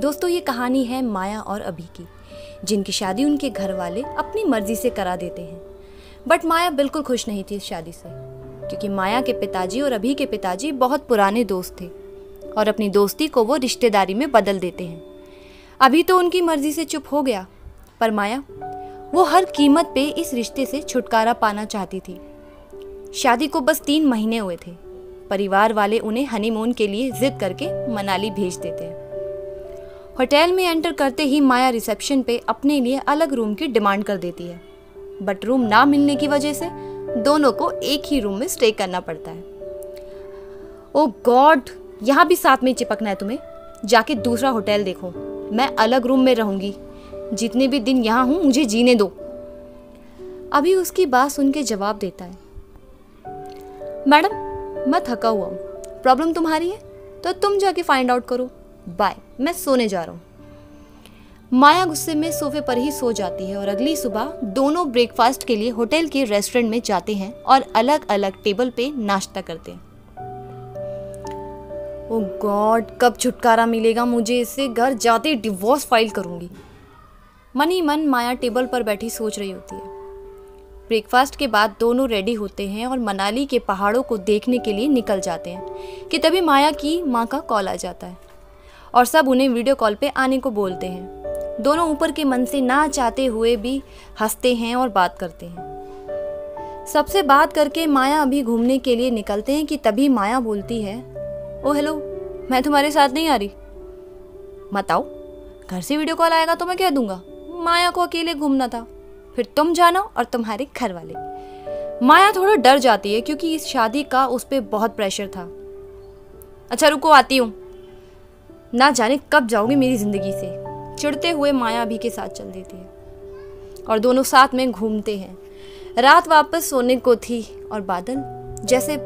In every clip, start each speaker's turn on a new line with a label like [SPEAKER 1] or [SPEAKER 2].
[SPEAKER 1] दोस्तों, ये कहानी है माया और अभी की, जिनकी शादी उनके घर वाले अपनी मर्ज़ी से करा देते हैं। बट माया बिल्कुल खुश नहीं थी इस शादी से, क्योंकि माया के पिताजी और अभी के पिताजी बहुत पुराने दोस्त थे और अपनी दोस्ती को वो रिश्तेदारी में बदल देते हैं। अभी तो उनकी मर्ज़ी से चुप हो गया, पर माया, वो हर कीमत पे इस रिश्ते से छुटकारा पाना चाहती थी। शादी को बस तीन महीने हुए थे, परिवार वाले उन्हें हनीमून के लिए जिद करके मनाली भेज देते हैं। होटल में एंटर करते ही माया रिसेप्शन पे अपने लिए अलग रूम की डिमांड कर देती है। बट रूम ना मिलने की वजह से दोनों को एक ही रूम में स्टे करना पड़ता है। ओ गॉड यहाँ भी साथ में चिपकना है तुम्हें। जाके दूसरा होटल देखो। मैं अलग रूम में रहूँगी। जितने भी दिन यहाँ हूँ, मुझे जीने दो। अभी उसकी बात सुन के जवाब देता है। मैडम मैं थका हुआ हूँ प्रॉब्लम तुम्हारी है तो तुम जाके फाइंड आउट करो। बाय मैं सोने जा रहा हूँ। माया गुस्से में सोफे पर ही सो जाती है और अगली सुबह दोनों ब्रेकफास्ट के लिए होटल के रेस्टोरेंट में जाते हैं और अलग अलग टेबल पे नाश्ता करते हैं। ओ गॉड कब छुटकारा मिलेगा मुझे इससे? घर जाते डिवोर्स फ़ाइल करूँगी। मन ही मन माया टेबल पर बैठी सोच रही होती है। ब्रेकफास्ट के बाद दोनों रेडी होते हैं और मनाली के पहाड़ों को देखने के लिए निकल जाते हैं कि तभी माया की माँ का कॉल आ जाता है। और सब उन्हें वीडियो कॉल पे आने को बोलते हैं। दोनों ऊपर के मन से ना चाहते हुए भी हँसते हैं और बात करते हैं। सबसे बात करके माया अभी घूमने के लिए निकलते हैं कि तभी माया बोलती है, ओ हेलो मैं तुम्हारे साथ नहीं आ रही। मत आओ, घर से वीडियो कॉल आएगा तो मैं कह दूँगा, माया को अकेले घूमना था। फिर तुम जाना और तुम्हारे घर वाले। माया थोड़ा डर जाती है क्योंकि इस शादी का उस पर बहुत प्रेशर था। अच्छा रुको, आती हूँ। ना जाने कब जाओगे मेरी ज़िंदगी से। चिड़ते हुए माया अभी के साथ चल देती है। और दोनों साथ में घूमते हैं। रात वापस सोने को थी और बादल जैसे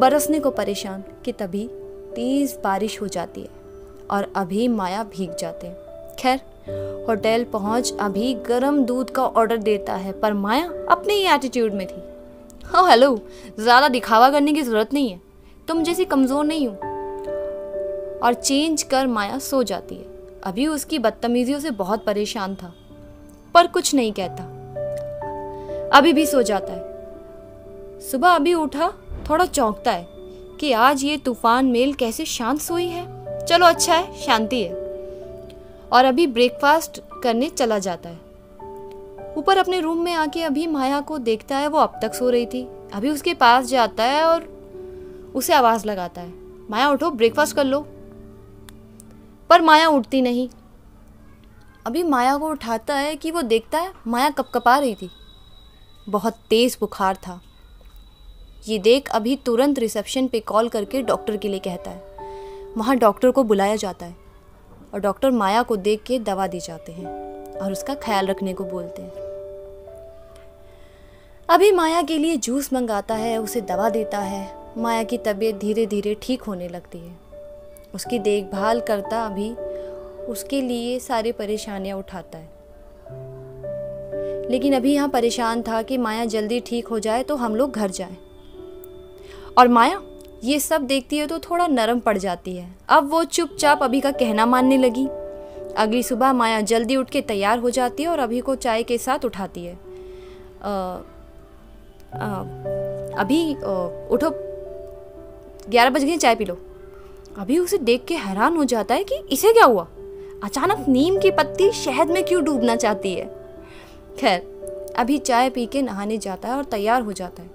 [SPEAKER 1] बरसने को परेशान कि तभी तेज बारिश हो जाती है और अभी माया भीग जाते हैं। खैर, होटल पहुँच अभी गर्म दूध का ऑर्डर देता है, पर माया अपने ही एटीट्यूड में थी। हाँ हेलो ज़्यादा दिखावा करने की ज़रूरत नहीं है। तुम जैसी कमज़ोर नहीं हो। और चेंज कर माया सो जाती है। अभी उसकी बदतमीजियों से बहुत परेशान था, पर कुछ नहीं कहता। अभी भी सो जाता है। सुबह अभी उठा, थोड़ा चौंकता है कि आज ये तूफ़ान मेल कैसे शांत सोई है। चलो अच्छा है, शांति है। और अभी ब्रेकफास्ट करने चला जाता है। ऊपर अपने रूम में आके अभी माया को देखता है, वो अब तक सो रही थी। अभी उसके पास जाता है और उसे आवाज़ लगाता है। माया, उठो ब्रेकफास्ट कर लो। पर माया उठती नहीं। अभी माया को उठाता है कि वो देखता है माया कपकपा रही थी। बहुत तेज़ बुखार था। ये देख अभी तुरंत रिसेप्शन पे कॉल करके डॉक्टर के लिए कहता है। वहाँ डॉक्टर को बुलाया जाता है और डॉक्टर माया को देख के दवा दी जाते हैं और उसका ख्याल रखने को बोलते हैं। अभी माया के लिए जूस मंगाता है, उसे दवा देता है। माया की तबीयत धीरे धीरे ठीक होने लगती है। उसकी देखभाल करता अभी उसके लिए सारी परेशानियाँ उठाता है। लेकिन अभी यहाँ परेशान था कि माया जल्दी ठीक हो जाए तो हम लोग घर जाएँ। और माया ये सब देखती है तो थोड़ा नरम पड़ जाती है। अब वो चुपचाप अभी का कहना मानने लगी। अगली सुबह माया जल्दी उठ के तैयार हो जाती है और अभी को चाय के साथ उठाती है। आ, आ, अभी आ, उठो। ग्यारह बज गए चाय पी लो। अभी उसे देख के हैरान हो जाता है कि इसे क्या हुआ? अचानक नीम की पत्ती शहद में क्यों डूबना चाहती है? खैर, अभी चाय पी के नहाने जाता है और तैयार हो जाता है।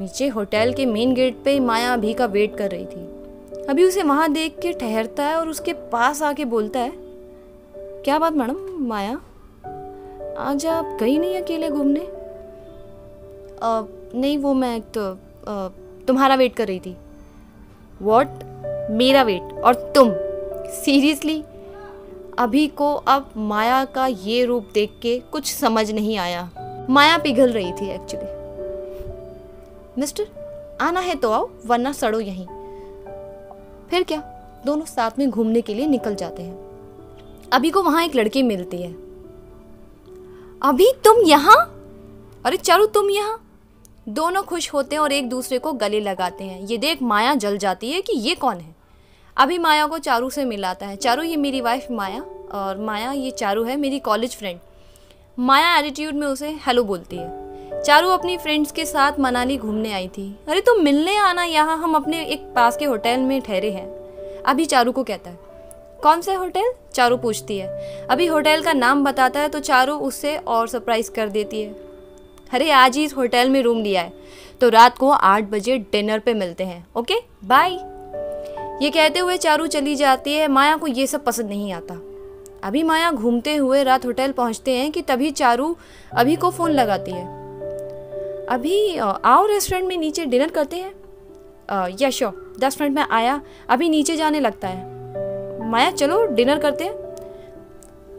[SPEAKER 1] नीचे होटल के मेन गेट पे माया अभी का वेट कर रही थी। अभी उसे वहाँ देख के ठहरता है और उसके पास आके बोलता है, क्या बात मैडम, माया? आज आप गई नहीं अकेले घूमने? नहीं, वो मैं तो तुम्हारा वेट कर रही थी। वॉट मेरा वेट और तुम। सीरियसली अभी को अब माया का ये रूप देख के कुछ समझ नहीं आया। माया पिघल रही थी एक्चुअली मिस्टर आना है तो आओ, वरना सड़ो यहीं। फिर क्या? दोनों साथ में घूमने के लिए निकल जाते हैं। अभी को वहाँ एक लड़की मिलती है। अभी तुम यहाँ? अरे चारू तुम यहाँ। दोनों खुश होते हैं और एक दूसरे को गले लगाते हैं। ये देख माया जल जाती है कि ये कौन है? अभी माया को चारू से मिलाता है। चारू, ये मेरी वाइफ माया और माया, ये चारू है मेरी कॉलेज फ्रेंड माया एटीट्यूड में उसे हेलो बोलती है। चारू अपनी फ्रेंड्स के साथ मनाली घूमने आई थी। अरे तुम तो मिलने आना यहाँ हम अपने एक पास के होटल में ठहरे हैं। अभी चारू को कहता है, कौन से होटल चारू पूछती है। अभी होटल का नाम बताता है तो चारू उससे और सरप्राइज़ कर देती है। अरे, आज ही इस होटल में रूम लिया है। तो रात को आठ बजे डिनर पे मिलते हैं। ओके बाय ये कहते हुए चारू चली जाती है। माया को ये सब पसंद नहीं आता। अभी माया घूमते हुए रात होटल पहुँचते हैं कि तभी चारू अभी को फ़ोन लगाती है। अभी आओ रेस्टोरेंट में नीचे डिनर करते हैं। यश दस मिनट में आया। अभी नीचे जाने लगता है। माया, चलो डिनर करते हैं।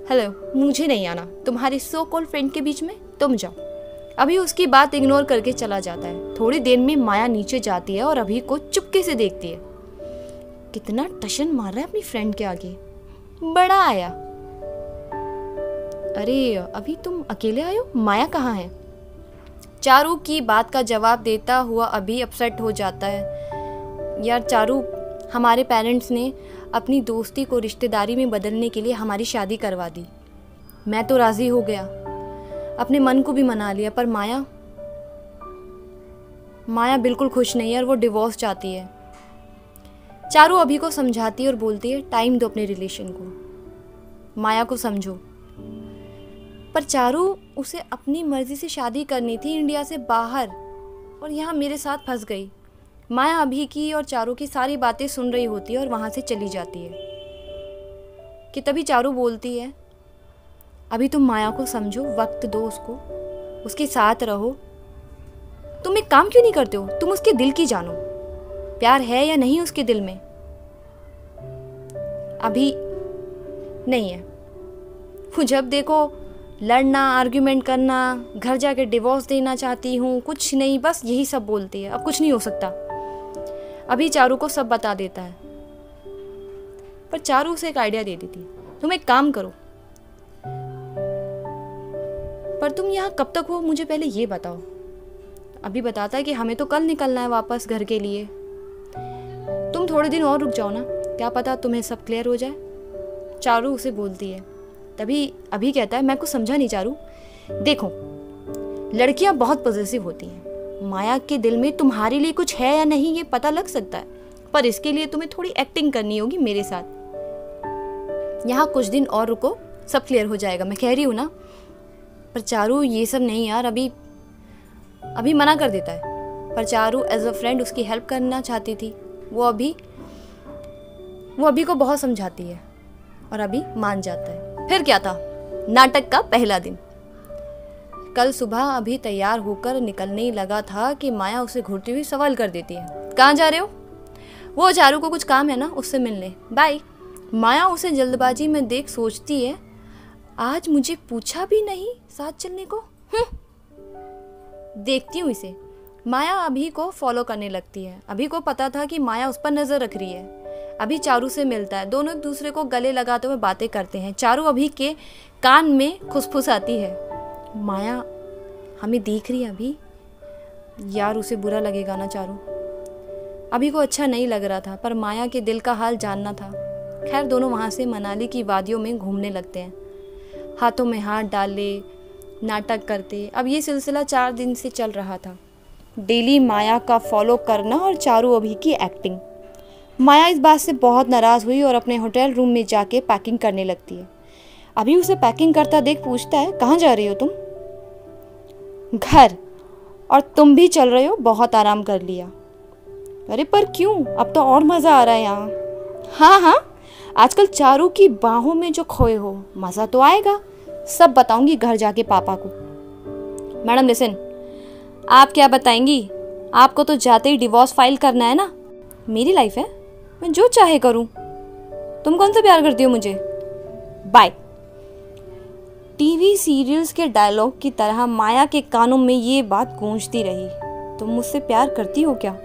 [SPEAKER 1] हेलो मुझे नहीं आना। तुम्हारी सो कॉल फ्रेंड के बीच में तुम जाओ। अभी उसकी बात इग्नोर करके चला जाता है। थोड़ी देर में माया नीचे जाती है और अभी को चुपके से देखती है। कितना टशन मार रहा है अपनी फ्रेंड के आगे। बड़ा आया। अरे, अभी तुम अकेले आयो माया कहाँ है? चारू की बात का जवाब देता हुआ अभी अपसेट हो जाता है। यार, चारू, हमारे पेरेंट्स ने अपनी दोस्ती को रिश्तेदारी में बदलने के लिए हमारी शादी करवा दी। मैं तो राज़ी हो गया। अपने मन को भी मना लिया, पर माया माया बिल्कुल खुश नहीं है और वो डिवोर्स चाहती है। चारू अभी को समझाती है और बोलती है टाइम दो अपने रिलेशन को। माया को समझो। पर चारू उसे अपनी मर्ज़ी से शादी करनी थी इंडिया से बाहर और यहाँ मेरे साथ फंस गई। माया अभी की और चारू की सारी बातें सुन रही होती है और वहाँ से चली जाती है। कि तभी चारू बोलती है, अभी तुम माया को समझो, वक्त दो उसको, उसके साथ रहो। तुम एक काम क्यों नहीं करते हो? तुम उसके दिल की जानो। प्यार है या नहीं उसके दिल में? अभी नहीं है। वो जब देखो लड़ना आर्ग्यूमेंट करना, घर जाके डिवोर्स देना चाहती हूँ, कुछ नहीं, बस यही सब बोलती है। अब कुछ नहीं हो सकता। अभी चारू को सब बता देता है। पर चारू उसे एक आइडिया दे देती तुम एक काम करो। पर तुम यहाँ कब तक हो, मुझे पहले ये बताओ। अभी बताता है कि हमें तो कल निकलना है वापस घर के लिए। थोड़े दिन और रुक जाओ ना। क्या पता तुम्हें सब क्लियर हो जाए। चारू उसे बोलती है। तभी, अभी कहता है, मैं कुछ समझा नहीं चारू। देखो, लड़कियाँ बहुत पॉजिटिव होती हैं। माया के दिल में तुम्हारे लिए कुछ है या नहीं, ये पता लग सकता है। पर इसके लिए तुम्हें थोड़ी एक्टिंग करनी होगी मेरे साथ। यहाँ कुछ दिन और रुको, सब क्लियर हो जाएगा। मैं कह रही हूँ ना, पर चारू ये सब नहीं यार, अभी अभी मना कर देता है। पर चारू एज अ फ्रेंड उसकी हेल्प करना चाहती थी। वो अभी वो अभी को बहुत समझाती है और अभी मान जाता है। फिर क्या था? नाटक का पहला दिन। कल सुबह अभी तैयार होकर निकलने ही लगा था कि माया उसे घूरती हुई सवाल कर देती है। कहाँ जा रहे हो? वो चारू को कुछ काम है ना, उससे मिलने। बाय। माया उसे जल्दबाजी में देख सोचती है, आज मुझे पूछा भी नहीं साथ चलने को? हम्म। देखती हूँ इसे। माया अभी को फॉलो करने लगती है। अभी को पता था कि माया उस पर नज़र रख रही है। अभी चारू से मिलता है। दोनों एक दूसरे को गले लगाते हुए बातें करते हैं। चारू अभी के कान में खुसफुस आती है। माया, हमें देख रही है अभी? यार, उसे बुरा लगेगा ना चारू? अभी को अच्छा नहीं लग रहा था, पर माया के दिल का हाल जानना था। खैर, दोनों वहाँ से मनाली की वादियों में घूमने लगते हैं। हाथों में हाथ डाले, नाटक करते। अब ये सिलसिला चार दिन से चल रहा था। डेली माया का फॉलो करना और चारू अभी की एक्टिंग माया इस बात से बहुत नाराज़ हुई और अपने होटल रूम में जाके पैकिंग करने लगती है। अभी उसे पैकिंग करता देख पूछता है, कहाँ जा रही हो तुम? घर। और तुम भी चल रहे हो, बहुत आराम कर लिया। अरे, पर क्यों? अब तो और मज़ा आ रहा है यहाँ। हाँ हाँ। आजकल चारू की बाहों में जो खोए हो, मज़ा तो आएगा। सब बताऊँगी घर जाके पापा को। मैडम लिसन आप क्या बताएँगी? आपको तो जाते ही डिवोर्स फ़ाइल करना है ना? मेरी लाइफ है। मैं जो चाहे करूँ। तुम कौन सा प्यार करती हो मुझे? बाय टीवी सीरियल्स के डायलॉग की तरह माया के कानों में ये बात गूंजती रही। तुम मुझसे प्यार करती हो क्या?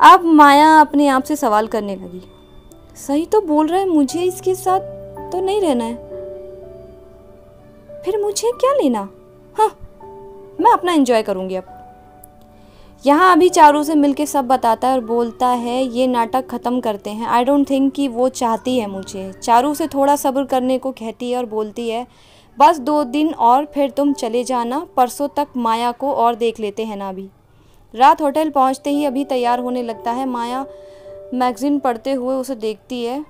[SPEAKER 1] अब माया अपने आप से सवाल करने लगी। सही तो बोल रहा है, मुझे इसके साथ तो नहीं रहना है। फिर मुझे क्या लेना? हाँ मैं अपना एंजॉय करूँगी अब। यहाँ अभी चारू से मिलके सब बताता है और बोलता है, ये नाटक ख़त्म करते हैं। आई डोंट थिंक कि वो चाहती है मुझे। चारू से थोड़ा सब्र करने को कहती है और बोलती है, बस दो दिन और फिर तुम चले जाना। परसों तक माया को और देख लेते हैं ना अभी। रात होटल पहुँचते ही अभी तैयार होने लगता है। माया मैगज़ीन पढ़ते हुए उसे देखती है।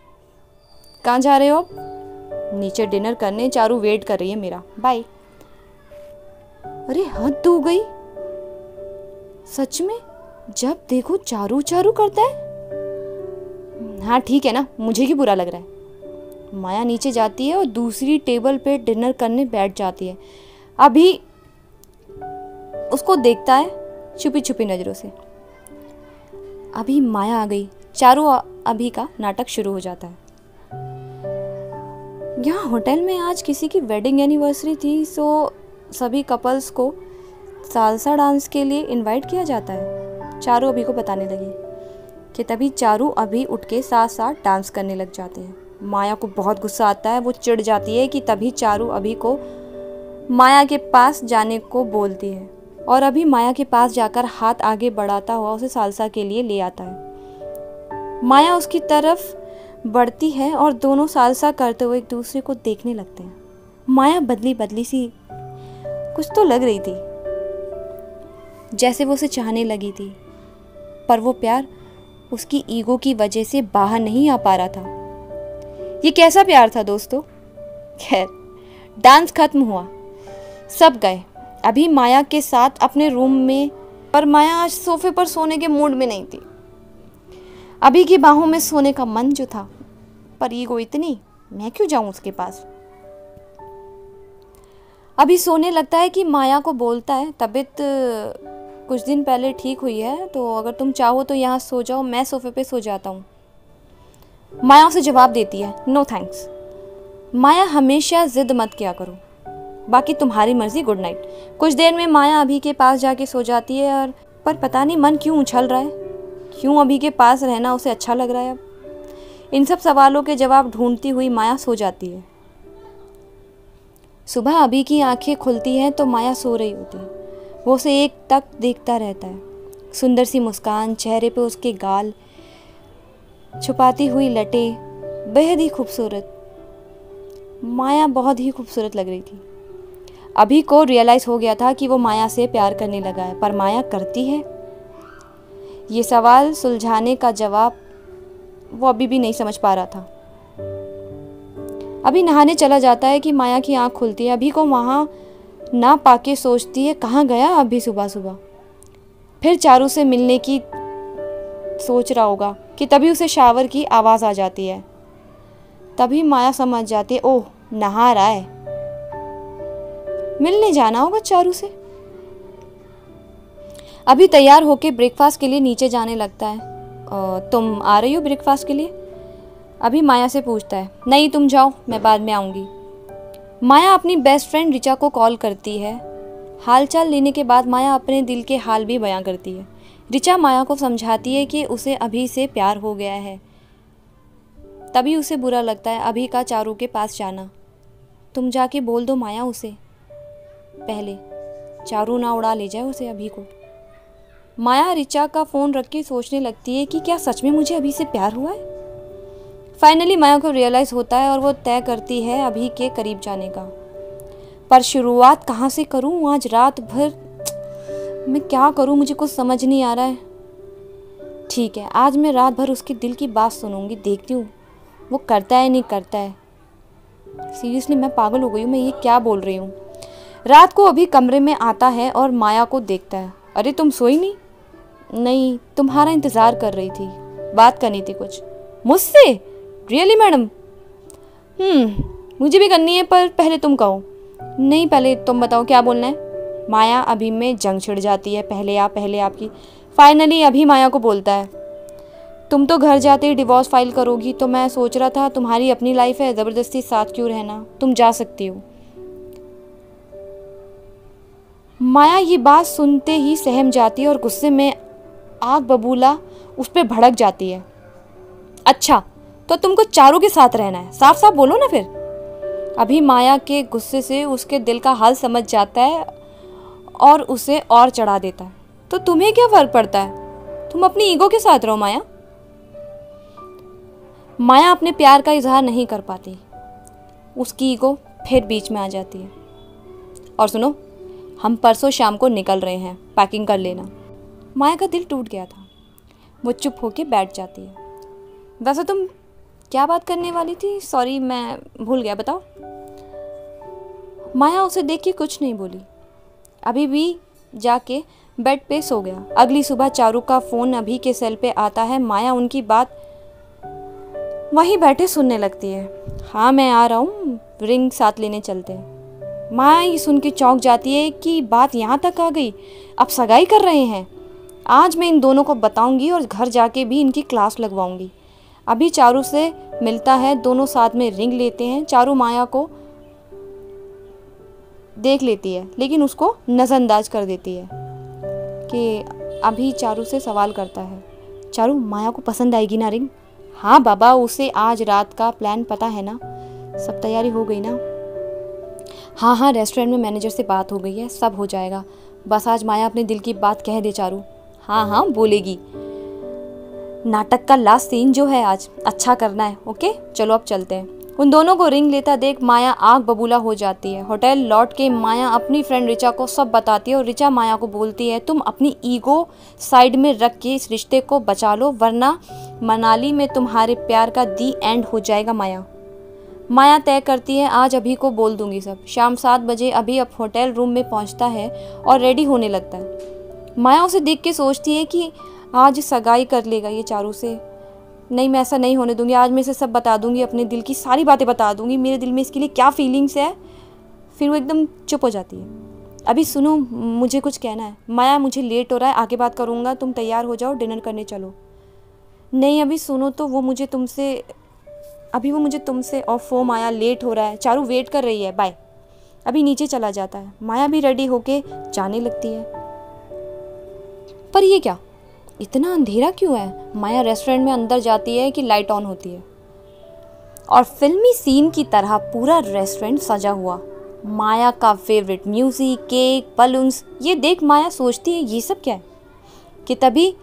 [SPEAKER 1] कहाँ जा रहे हो नीचे डिनर करने। चारू वेट कर रही है मेरा। बाय। अरे हद हो गई। सच में, जब देखो चारू चारू करता है। हाँ ठीक है ना, मुझे ही बुरा लग रहा है। माया नीचे जाती है और दूसरी टेबल पे डिनर करने बैठ जाती है। अभी उसको देखता है, छुपी छुपी नज़रों से। अभी माया आ गई। चारू अभी का नाटक शुरू हो जाता है। यहाँ होटल में आज किसी की वेडिंग एनिवर्सरी थी सो सभी कपल्स को सालसा डांस के लिए इनवाइट किया जाता है। चारू अभी को बताने लगी कि तभी चारू अभी उठ के साथ साथ डांस करने लग जाते हैं। माया को बहुत गुस्सा आता है, वो चिढ़ जाती है कि तभी चारू अभी को माया के पास जाने को बोलती है और अभी माया के पास जाकर हाथ आगे बढ़ाता हुआ उसे सालसा के लिए ले आता है। माया उसकी तरफ़ बढ़ती है और दोनों सालसा करते हुए एक दूसरे को देखने लगते हैं। माया बदली बदली सी कुछ तो लग रही थी। जैसे वो उसे चाहने लगी थी, पर वो प्यार उसकी ईगो की वजह से बाहर नहीं आ पा रहा था। ये कैसा प्यार था दोस्तों? खैर, डांस खत्म हुआ। सब गए। अभी माया के साथ अपने रूम में, पर माया आज सोफे पर सोने के मूड में नहीं थी। अभी की बाहों में सोने का मन जो था, पर ईगो इतनी, मैं क्यों जाऊँ उसके पास? अभी सोने लगता है कि माया को बोलता है, तबीयत कुछ दिन पहले ठीक हुई है तो अगर तुम चाहो तो यहाँ सो जाओ, मैं सोफे पे सो जाता हूँ। माया उसे जवाब देती है नो थैंक्स माया हमेशा जिद मत किया करो। बाकी तुम्हारी मर्ज़ी गुड नाइट कुछ देर में माया अभी के पास जाके सो जाती है और, पर पता नहीं मन क्यों उछल रहा है। क्यों अभी के पास रहना उसे अच्छा लग रहा है अब? इन सब सवालों के जवाब ढूंढती हुई माया सो जाती है। सुबह अभी की आँखें खुलती हैं तो माया सो रही होती है। वो उसे एक तक देखता रहता है। सुंदर सी मुस्कान, चेहरे पे उसके गाल छुपाती हुई लटे, बेहद ही खूबसूरत। माया बहुत ही खूबसूरत लग रही थी। अभी को रियलाइज़ हो गया था कि वो माया से प्यार करने लगा है, पर माया करती है। ये सवाल सुलझाने का जवाब वो अभी भी नहीं समझ पा रहा था। अभी नहाने चला जाता है कि माया की आँख खुलती है। अभी को वहाँ ना पाके सोचती है, कहाँ गया अभी सुबह सुबह फिर चारू से मिलने की सोच रहा होगा कि तभी उसे शावर की आवाज़ आ जाती है। तभी माया समझ जाती है, ओह, नहा रहा है। मिलने जाना होगा चारू से। अभी तैयार होके ब्रेकफास्ट के लिए नीचे जाने लगता है। तुम आ रही हो ब्रेकफास्ट के लिए? अभी माया से पूछता है, नहीं, तुम जाओ, मैं बाद में आऊँगी. माया अपनी बेस्ट फ्रेंड रिचा को कॉल करती है। हालचाल लेने के बाद माया अपने दिल के हाल भी बयां करती है। रिचा माया को समझाती है कि उसे अभी से प्यार हो गया है। तभी उसे बुरा लगता है, अभी का चारू के पास जाना। तुम जाके बोल दो माया उसे। पहले चारू ना उड़ा, ले जाए उसे अभी को। माया रिचा का फ़ोन रख के सोचने लगती है कि क्या सच में मुझे अभी से प्यार हुआ है? फाइनली माया को रियलाइज़ होता है और वो तय करती है अभी के करीब जाने का। पर शुरुआत कहाँ से करूँ? आज रात भर मैं क्या करूँ? मुझे कुछ समझ नहीं आ रहा है। ठीक है, आज मैं रात भर उसके दिल की बात सुनूँगी, देखती हूँ। वो करता है, नहीं करता है। सीरियसली मैं पागल हो गई हूँ, मैं ये क्या बोल रही हूँ? रात को अभी कमरे में आता है और माया को देखता है। अरे, तुम सोई नहीं? नहीं, तुम्हारा इंतज़ार कर रही थी। बात करनी थी कुछ। मुझसे? रियली मैडम हम्म मुझे भी करनी है, पर पहले तुम कहो। नहीं, पहले तुम बताओ, क्या बोलना है? माया अभी में जंग छिड़ जाती है, पहले आप, पहले आपकी। फाइनली अभी माया को बोलता है। तुम तो घर जाते ही डिवोर्स फ़ाइल करोगी तो मैं सोच रहा था, तुम्हारी अपनी लाइफ है, ज़बरदस्ती साथ क्यों रहना? तुम जा सकती हो। माया ये बात सुनते ही सहम जाती है, और गुस्से में आग बबूला उस पर भड़क जाती है। अच्छा तो तुमको चारों के साथ रहना है। साफ़ साफ़ बोलो ना फिर। अभी माया के गुस्से से उसके दिल का हाल समझ जाता है और उसे और चढ़ा देता है। तो तुम्हें क्या फ़र्क पड़ता है? तुम अपनी ईगो के साथ रहो माया। माया अपने प्यार का इजहार नहीं कर पाती। उसकी ईगो फिर बीच में आ जाती है। और सुनो, हम परसों शाम को निकल रहे हैं। पैकिंग कर लेना। माया का दिल टूट गया था। वो चुप होके बैठ जाती है। वैसे तुम क्या बात करने वाली थी? सॉरी मैं भूल गया, बताओ। माया उसे देख के कुछ नहीं बोली। अभी भी जाके बेड पे सो गया। अगली सुबह चारू का फ़ोन अभी के सेल पे आता है। माया उनकी बात वहीं बैठे सुनने लगती है। हाँ मैं आ रहा हूँ। रिंग साथ लेने चलते हैं। माया ये सुन के चौंक जाती है कि बात यहाँ तक आ गई। अब सगाई कर रहे हैं। आज मैं इन दोनों को बताऊँगी और घर जाके भी इनकी क्लास लगवाऊँगी। अभी चारू से मिलता है, दोनों साथ में रिंग लेते हैं, चारू माया को देख लेती है, लेकिन उसको नज़रअंदाज कर देती है कि अभी चारू से सवाल करता है, चारू, माया को पसंद आएगी ना रिंग? हाँ बाबा, उसे आज रात का प्लान पता है ना? सब तैयारी हो गई ना? हाँ हाँ रेस्टोरेंट में मैनेजर से बात हो गई है, सब हो जाएगा। बस आज माया अपने दिल की बात कह दे चारू। हाँ हाँ बोलेगी। नाटक का लास्ट सीन जो है आज अच्छा करना है ओके चलो अब चलते हैं। उन दोनों को रिंग लेता देख माया आग बबूला हो जाती है। होटल लौट के माया अपनी फ्रेंड रिचा को सब बताती है और रिचा माया को बोलती है, तुम अपनी ईगो साइड में रख के इस रिश्ते को बचा लो, वरना मनाली में तुम्हारे प्यार का दी एंड हो जाएगा माया। माया तय करती है, आज अभी को बोल दूँगी सब। शाम सात बजे अभी अब होटल रूम में पहुँचता है और रेडी होने लगता है। माया उसे देख के सोचती है कि आज सगाई कर लेगा ये चारू से। नहीं, मैं ऐसा नहीं होने दूँगी। आज मैं इसे सब बता दूँगी, अपने दिल की सारी बातें बता दूँगी। मेरे दिल में इसके लिए क्या फीलिंग्स है? फिर वो एकदम चुप हो जाती है। अभी सुनो, मुझे कुछ कहना है। माया, मुझे लेट हो रहा है। आगे बात करूँगा। तुम तैयार हो जाओ। डिनर करने चलो। नहीं, अभी सुनो तो वो मुझे तुमसे, अभी वो मुझे तुमसे और फोम आया लेट हो रहा है। चारू वेट कर रही है। बाय अभी नीचे चला जाता है। माया भी रेडी होके जाने लगती है। पर ये क्या? इतना अंधेरा क्यों है? माया रेस्टोरेंट में अंदर जाती है कि लाइट ऑन होती है। और फिल्मी सीन की तरह पूरा रेस्टोरेंट सजा हुआ। माया का फेवरेट म्यूज़िक केक बलून्स ये देख माया सोचती है, ये सब क्या है? कि तभी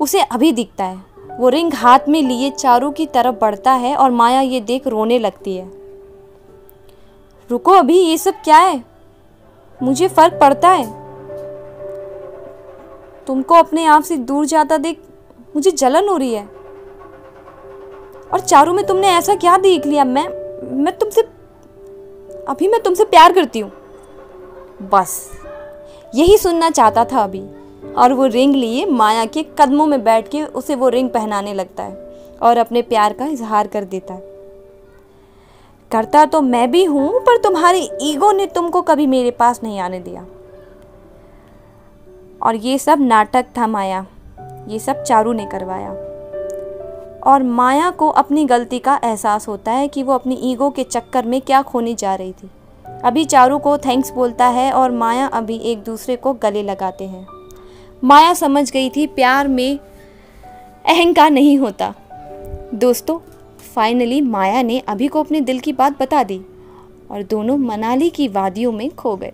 [SPEAKER 1] उसे अभी दिखता है। वो रिंग हाथ में लिए चारों की तरफ़ बढ़ता है और माया ये देख रोने लगती है। रुको अभी, ये सब क्या है? मुझे फ़र्क पड़ता है। तुमको अपने आप से दूर जाता देख मुझे जलन हो रही है। और चारू में तुमने ऐसा क्या देख लिया? मैं मैं तुमसे, अभी मैं तुमसे प्यार करती हूँ। बस, यही सुनना चाहता था अभी। और वो रिंग लिए माया के कदमों में बैठ के उसे वो रिंग पहनाने लगता है और अपने प्यार का इजहार कर देता है। करता तो मैं भी हूँ, पर तुम्हारी ईगो ने तुमको कभी मेरे पास नहीं आने दिया। और ये सब नाटक था माया। ये सब चारू ने करवाया। और माया को अपनी गलती का एहसास होता है कि वो अपनी ईगो के चक्कर में क्या खोने जा रही थी। अभी चारू को थैंक्स बोलता है और माया अभी एक दूसरे को गले लगाते हैं। माया समझ गई थी प्यार में अहंकार नहीं होता। दोस्तों, फाइनली माया ने अभी को अपने दिल की बात बता दी और दोनों मनाली की वादियों में खो गए।